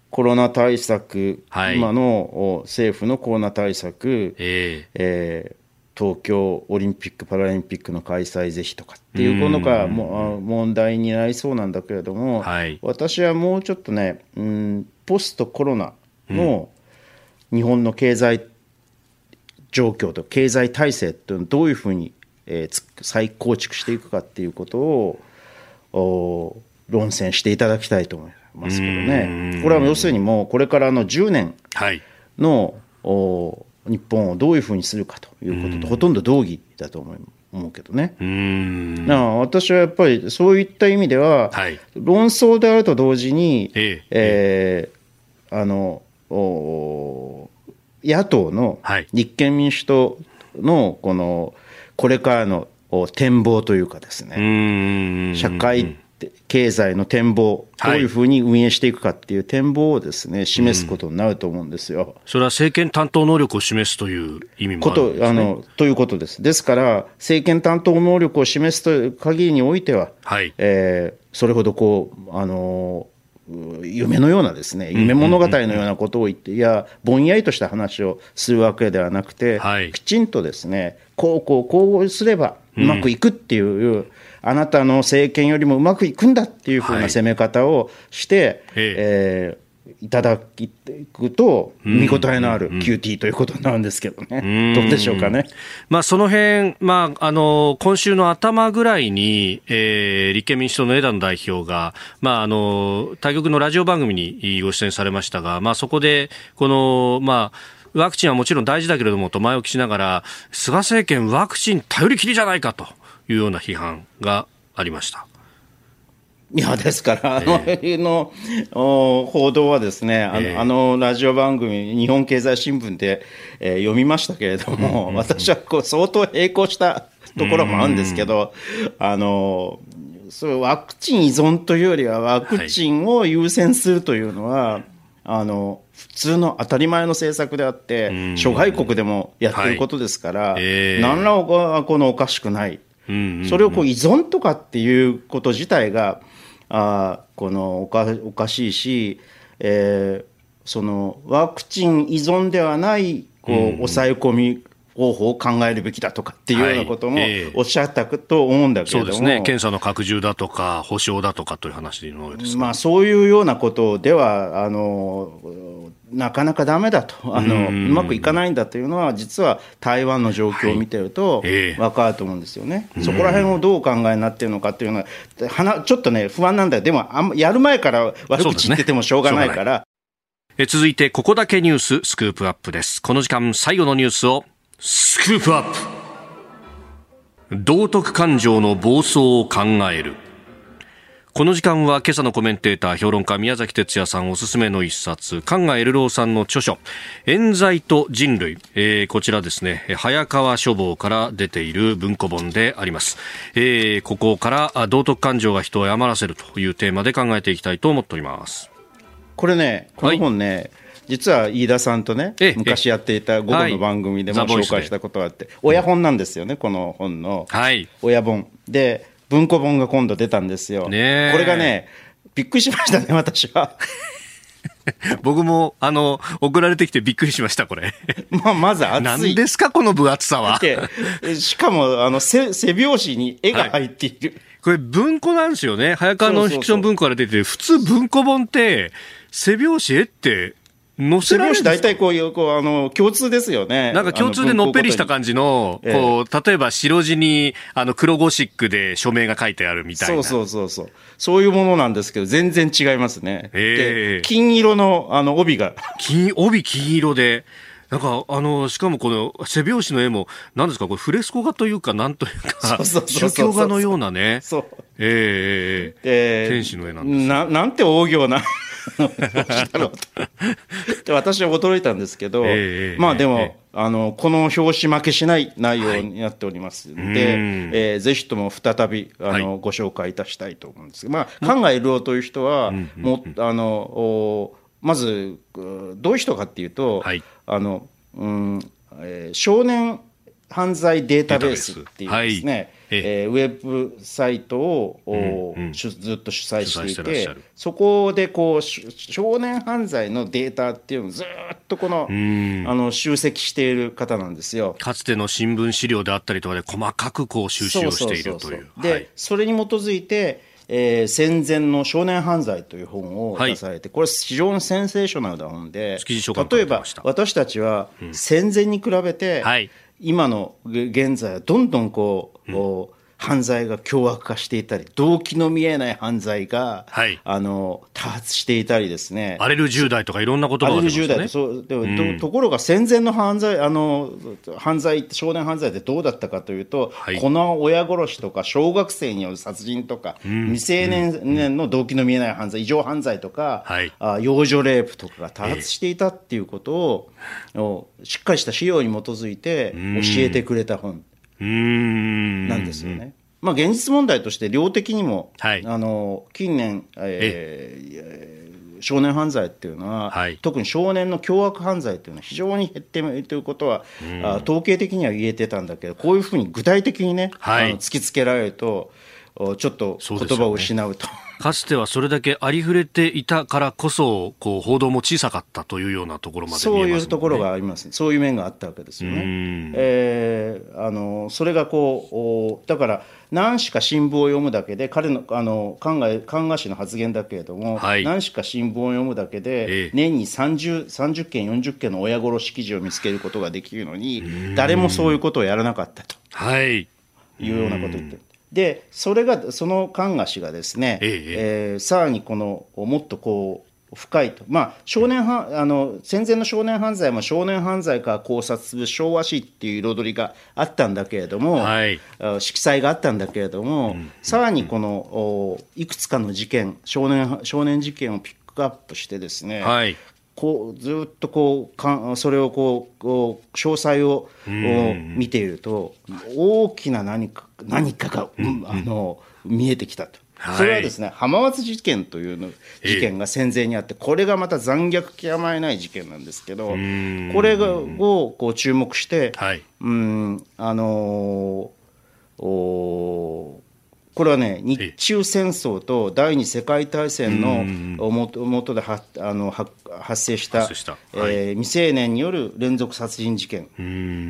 コロナ対策、はい、今の政府のコロナ対策、えー、えー、東京オリンピック・パラリンピックの開催是非とかっていうものがも問題になりそうなんだけれども、はい、私はもうちょっとね、うん、ポストコロナの日本の経済状況と経済体制っていうのをどういうふうに、えー、再構築していくかっていうことを論戦していただきたいと思いますけどね、これは要するにもうこれからの10年の、はい、日本をどういうふうにするかということとほとんど同義だと思い思うけどね。私はやっぱりそういった意味では、はい、論争であると同時に、えええー、あの野党の立憲民主党のこのこれからの展望というかですね、社会経済の展望、どういうふうに運営していくかっていう展望をですね、示すことになると思うんですよ。それは政権担当能力を示すという意味もあるんです、ね、あのということです。ですから、政権担当能力を示すという限りにおいては、はい。えー、それほどこう、あの夢のようなですね、夢物語のようなことを言って、いや、ぼんやりとした話をするわけではなくて、はい、きちんとですね、こうこうこうすればうまくいくっていう、うんあなたの政権よりもうまくいくんだっていうふうな攻め方をして、はい、えー、いただくと、見応えのある QT ということなんですけどね、どうでしょうかね、まあ、その辺、まああの今週の頭ぐらいに、えー、立憲民主党の枝野代表が、まあ、あの対局のラジオ番組にご出演されましたが、まあ、そこで、この、まあ、ワクチンはもちろん大事だけれどもと前置きしながら、菅政権、ワクチン頼りきりじゃないかと。いうような批判がありました。いやですから、あの、えー、の報道はですね、あのえー、あのラジオ番組、日本経済新聞で、えー、読みましたけれども、うんうんうん、私はこう相当並行したところもあるんですけど、うんうん、あのそうワクチン依存というよりは、ワクチンを優先するというのは、はい、あの普通の当たり前の政策であって、諸外国でもやってることですから、はい。えー、何らこのおかしくない。それをこう依存とかっていうこと自体があこのおかおかしいし、えー、そのワクチン依存ではないこう抑え込み方法を考えるべきだとかっていうようなこともおっしゃったと思うんだけれども、そうですね、検査の拡充だとか、保証だとかという話のですまあ、そういうようなことでは、あのなかなかだめだとあの、うまくいかないんだというのは、実は台湾の状況を見てると分かると思うんですよね、はいそこら辺をどうお考えになっているのかっていうのは、ちょっとね、不安なんだよ、でもあんやる前から悪口言っててもしょうがないから。え続いてここだけニューススクープアップです。この時間最後のニュースをスクープアップ。道徳感情の暴走を考える。この時間は今朝のコメンテーター評論家宮崎哲也さんおすすめの一冊菅エルローさんの著書。冤罪と人類、えー、こちらですね。早川書房から出ている文庫本であります、えー、ここから道徳感情が人を謝らせるというテーマで考えていきたいと思っております。これねこの本ね、はい実は飯田さんとね、昔やっていた午後の番組でも紹介したことがあって、親本なんですよね、この本の。親本。で、文庫本が今度出たんですよ。これがね、びっくりしましたね、私は。僕も、あの、送られてきてびっくりしました、これ。まあ、まず熱い。何ですか、この分厚さは。しかも、あの、背、背表紙に絵が入っている。はい、これ文庫なんですよね。早川ノンフィクション文庫から出て普通文庫本って、背表紙絵って載せられる大体こういう、こう、あの、共通ですよね。なんか共通でのっぺりした感じの、こう、例えば白地に、あの、黒ゴシックで署名が書いてあるみたいな。そうそうそうそう。そういうものなんですけど、全然違いますね。えー、金色の、あの、帯が。金、帯金色で。なんか、あの、しかもこの背表紙の絵も、なんですか、これフレスコ画というか、なんというか、宗教画のようなね。そう。ええー、天使の絵なんですな。なんて大行な。私は驚いたんですけど、えー、まあでも、えー、あのこの表紙負けしない内容になっておりますので、はい、えー、ぜひとも再びあの、はい、ご紹介いたしたいと思うんです。が、まあ、考えるおという人は、もあのまずどういう人かっていうと、はい、あのうんえー、少年犯罪データベースっていうですね、えー、ウェブサイトを、うんうん、ずっと主催していてそこでこう少年犯罪のデータっていうのをずっとこのあの集積している方なんですよ。かつての新聞資料であったりとかで細かくこう収集をしているという。で、はい、それに基づいてえー、戦前の少年犯罪という本を出されて、はい、これ非常にセンセーショナルな本で、例えば私たちは戦前に比べて、うんはい、今の現在はどんどんこう、うん犯罪が凶悪化していたり、動機の見えない犯罪が、はい、あの多発していたりですね。荒れる10代とかいろんなことがある10代そうでも、うん、ところが戦前の犯罪、あの犯罪、少年犯罪ってどうだったかというと、はい、この親殺しとか、小学生による殺人とか、うん、未成年の動機の見えない犯罪、異常犯罪とか、はい、あ幼女レイプとかが多発していたっていうことを、えー、しっかりした資料に基づいて教えてくれた本。なんですよね。まあ、現実問題として量的にも、はい、あの近年、えー、少年犯罪っていうのは、はい、特に少年の凶悪犯罪っていうのは非常に減っているということは、あ統計的には言えてたんだけどこういうふうに具体的にね、はい、あの突きつけられるとちょっと言葉を失うと。かつてはそれだけありふれていたからこそ、こう報道も小さかったというようなところまで、ね、そういうところがあります、そういう面があったわけですよね。えー、あのそれがこう、だから、何しか新聞を読むだけで、彼のあの考え看護師の発言だけれども、はい、何しか新聞を読むだけで、年に 30, 30件、40件の親殺し記事を見つけることができるのに、誰もそういうことをやらなかったと、はい、いうようなことを言ってる。でそれがその看護師がですね、えええー、さらにこのもっとこう深いと、まあ、少年あの戦前の少年犯罪も少年犯罪から考察する昭和史っていう彩りがあったんだけれども、はい、色彩があったんだけれども、うん、さらにこのいくつかの事件少年少年事件をピックアップしてですね、はい、こうずっとこうかそれをこうこう詳細を見ていると大きな何か何かが、うん、あの見えてきたと。それはですね、浜松事件というの事件が戦前にあって、これがまた残虐極まえない事件なんですけど、これをこう注目して、はい、うんあのー、おこれはね、日中戦争と第二次世界大戦のもとではあのは発生した、した。はい、えー、未成年による連続殺人事件、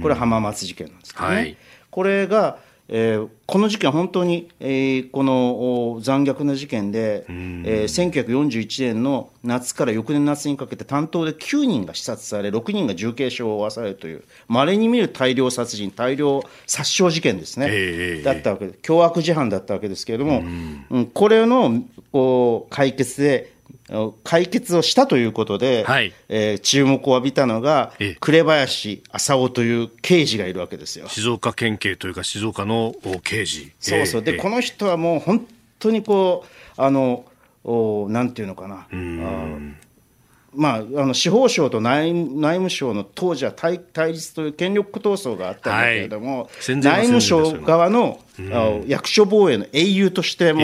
これは浜松事件なんですけどね。はい、これがえー、この事件、本当に、えー、この残虐な事件で、えー、1941年の夏から翌年夏にかけて担当で9人が刺殺され、6人が重軽傷を負わされるという、まれに見る大量殺人、大量殺傷事件ですね、えー、だったわけで、凶悪事犯だったわけですけれども、うん、これのこう解決で、解決をしたということで、はい、えー、注目を浴びたのが、紅林浅尾という刑事がいるわけですよ。静岡県警というか、静岡の刑事。そうそう。で、この人はもう本当にこう、あの、おなんていうのかな。まあ、あの司法省と内内務省の当時は対対立という権力闘争があったんだけれども、はい、内務省側の役所防衛の英雄としても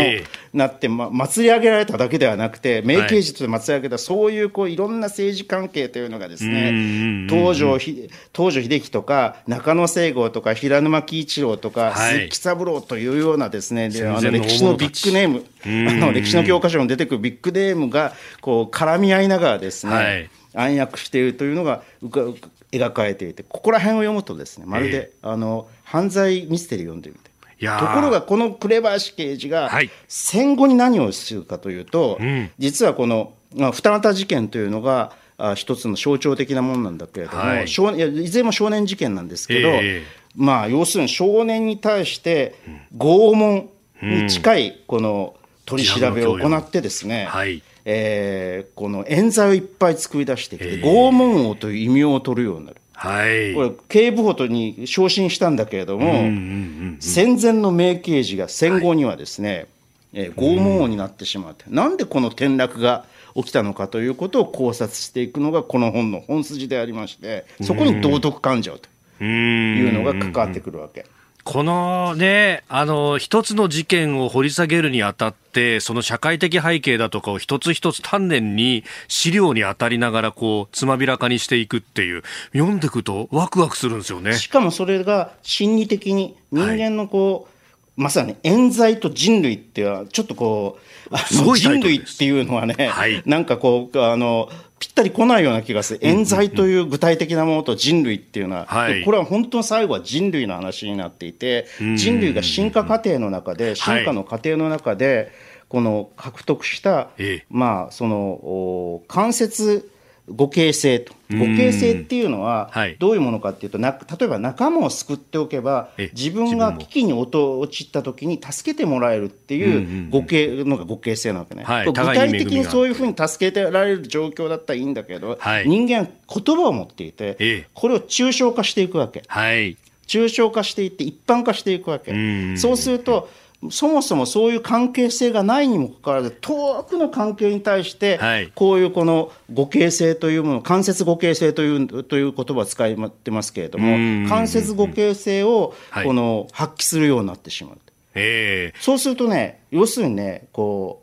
なって、ま、祭り上げられただけではなくて、名刑事として祭り上げた、そういうこういろんな政治関係というのがですね、東条東条英機とか、中野聖吾とか、平沼喜一郎とか、鈴木三郎というようなですね、あの歴史のビッグネーム、あの歴史の教科書に出てくるビッグネームがこう絡み合いながらですね、暗躍しているというのが描かれていて、ここら辺を読むとですね、まるで、あの犯罪ミステリーを読んでるみたい。ところがこの紅林刑事が戦後に何をするかというと、はい、実はこの、まあ、二股事件というのがあ一つの象徴的なものなんだけれども、はい、少いやいずれも少年事件なんですけど、えー、まあ、要するに少年に対して拷問に近いこの取り調べを行ってですね、はい、えー、この冤罪をいっぱい作り出してきて、えー、拷問王という異名を取るようになる。はい、これ警部補とに昇進したんだけれども、うんうんうんうん、戦前の名刑事が戦後にはですね、はい、えー、拷問王になってしまって、うん、なんでこの転落が起きたのかということを考察していくのがこの本の本筋でありましてそこに道徳感情というのが関わってくるわけ。うん。うん。うんこのね、あの、一つの事件を掘り下げるにあたって、その社会的背景だとかを一つ一つ丹念に資料に当たりながら、こう、つまびらかにしていくっていう、読んでいくとワクワクするんですよね。しかもそれが心理的に人間のこう、はいまさに冤罪と人類っては、ちょっとこう、人類っていうのはね、はい、なんかこう、あの、ぴったり来ないような気がする。冤罪という具体的なものと人類っていうのは、はい、これは本当最後は人類の話になっていて、人類が進化過程の中で、進化の過程の中で、この獲得した、まあ、その、関節互恵性と。互恵性っていうのは、どういうものかっていうと、な例えば仲間を救っておけば、自分が危機に陥った時に助けてもらえるっていう互恵のが互恵性なわけね。はい、具体的にそういうふうに助けてられる状況だったらいいんだけど、はい、人間言葉を持っていて、これを抽象化していくわけ。はい、抽象化していって一般化していくわけ。そうするとそもそもそういう関係性がないにもかかわらず、遠くの関係に対して、こういうこの互恵性というもの、間接互恵性というという言葉を使ってますけれども、間接互恵性をこの発揮するようになってしまう。そうするとね、要するにね、こう、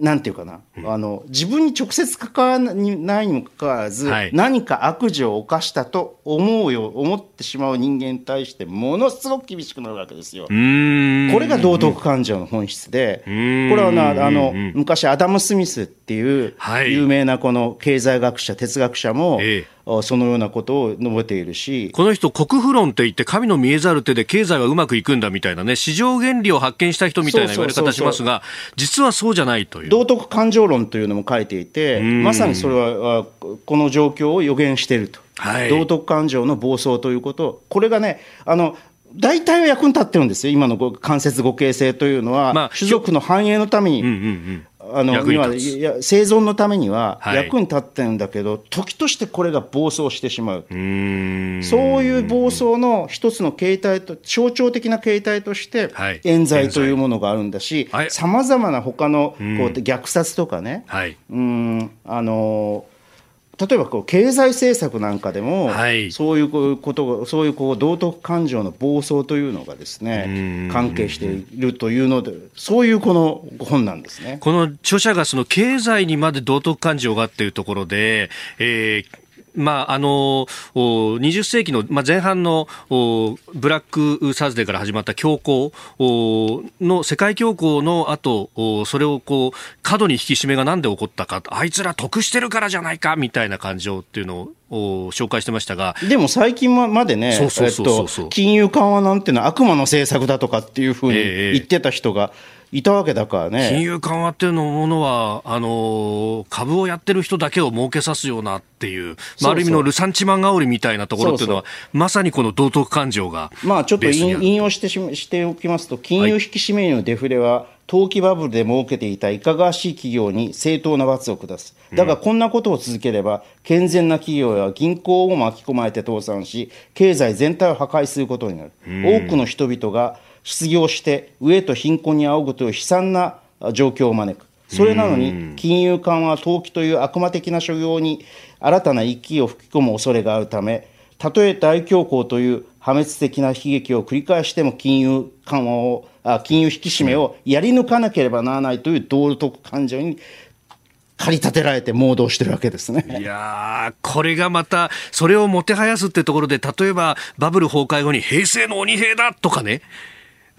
なんていうかな、うん、あの自分に直接関わらないにもかかわらず、はい、何か悪事を犯したと思うよ思ってしまう人間に対してものすごく厳しくなるわけですよ。これが道徳感情の本質で、これはなあの昔アダム・スミスっていう有名なこの経済学者哲学者も、ええそのようなことを述べているし。この人、国富論って言って、神の見えざる手で経済はうまくいくんだみたいなね、市場原理を発見した人みたいな言われ方しますが、実はそうじゃないという。道徳感情論というのも書いていて、まさにそれはこの状況を予言していると、はい、道徳感情の暴走ということ、これがね、あの大体は役に立ってるんですよ、今の関節互恵性というのは、まあ、種族の繁栄のために、うんうんうんあのにはいや生存のためには役に立ってるんだけど、はい、時としてこれが暴走してしまう。そういう暴走の一つの形態と象徴的な形態として冤罪というものがあるんだしさまざまな他のこう虐殺とかね、はい、うん。あの例えばこう経済政策なんかでも、はい、そういうことそういうこう道徳感情の暴走というのがですね関係しているというのでそういうこの本なんですね。この著者がその経済にまで道徳感情がっていうところで、えー、まあ、あの20世紀の、まあ、前半のブラックサーズデーから始まった恐慌の世界恐慌の後それをこう過度に引き締めがなんで起こったかあいつら得してるからじゃないかみたいな感情っていうのを紹介してましたが。でも最近までね金融緩和なんていうのは悪魔の政策だとかっていうふうに言ってた人が、えーいたわけだからね。金融緩和っていうのものは、あの、株をやってる人だけを儲けさすようなっていう、まあ、ある意味のルサンチマン煽りみたいなところっていうのは、そうそうまさにこの道徳感情が。まあ、ちょっと引用してししておきますと、金融引き締めのデフレは、はい投機バブルで儲けていたいかがわしい企業に正当な罰を下す。だがこんなことを続ければ、健全な企業や銀行を巻き込まれて倒産し、経済全体を破壊することになる。多くの人々が失業して、飢えと貧困に仰ぐという悲惨な状況を招く。それなのに、金融緩和、投機という悪魔的な所業に新たな一気を吹き込む恐れがあるため、たとえ大恐慌という破滅的な悲劇を繰り返しても金融緩和を、あ金融引き締めをやり抜かなければならないという道徳感情に駆り立てられて盲導してるわけですね。いやこれがまた、それをもてはやすってところで、例えばバブル崩壊後に平成の鬼兵だとかね、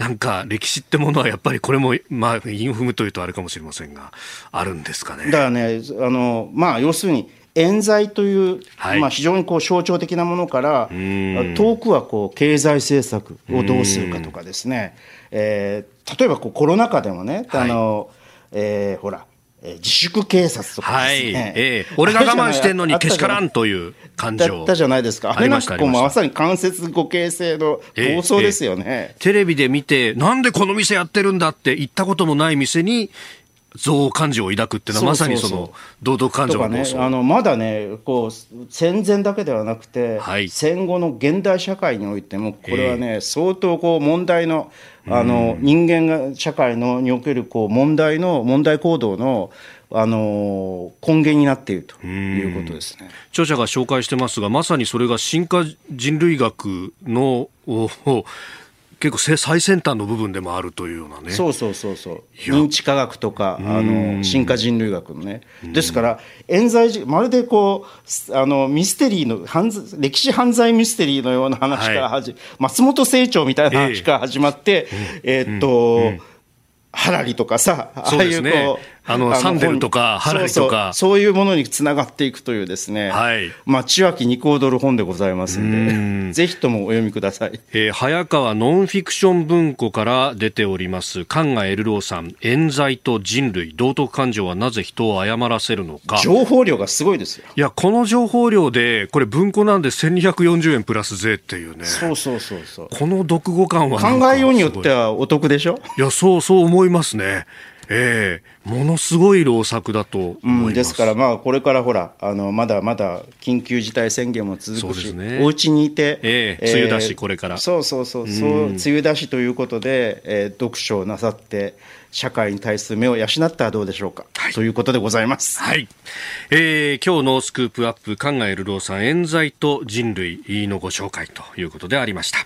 なんか歴史ってものはやっぱりこれも、まあ、インフムというとあれかもしれませんが、あるんですかね。だからね、あのまあ、要するに、冤罪という、はい、まあ、非常にこう象徴的なものから、遠くはこう経済政策をどうするかとかですね、えー、例えばこうコロナ禍でもね、あのえー、ほら、えー、自粛警察とかですね、はい。えー、俺が我慢してんのにけしからんという感情。だったじゃないですか、あれなんかこうまさに間接互形成の闘争ですよね、えー、テレビで見て、なんでこの店やってるんだって言ったこともない店に、憎悪感情を抱くっていうのはまさにその道徳感情のね、あのまだねこう戦前だけではなくて、はい、戦後の現代社会においてもこれはね、えー、相当こう問題のあの、人間が社会のにおけるこう問題の問題行動のあの根源になっているということですね。著者が紹介してますがまさにそれが進化人類学の結構最先端の部分でもあるというようなね。そうそうそうそう。認知科学とかあの進化人類学のね。ですから冤罪まるでこうあのミステリーの犯歴史犯罪ミステリーのような話から始、はい、松本清張みたいな話から始まって、えー、えー、っと、ハラリとかさ、ああいうこう、あの、サンデルとか、ハラリとかそういうものにつながっていくというですね、はい。まあ、千秋肉踊る本でございますんで、ぜひともお読みください。えー、早川ノンフィクション文庫から出ております、カンガエルローさん、冤罪と人類、道徳感情はなぜ人を誤らせるのか。情報量がすごいですよ。いや、この情報量で、これ文庫なんで1240円プラス税っていうね。そうそうそうそう。この読後感は考えようによってはお得でしょ？いや、そうそう思いますね。ええー、ものすごい労作だとうん、ですから、まあ、これからほらあの、まだまだ緊急事態宣言も続くし、ね、お家にいて、えー、梅雨だし、これから。そうそうそう、そう梅雨だしということで、えー、読書をなさって、社会に対する目を養ったらどうでしょうか、はい、ということでございます。はい。えー、今日のスクープアップ、管賀江留郎さん、冤罪と人類のご紹介ということでありました。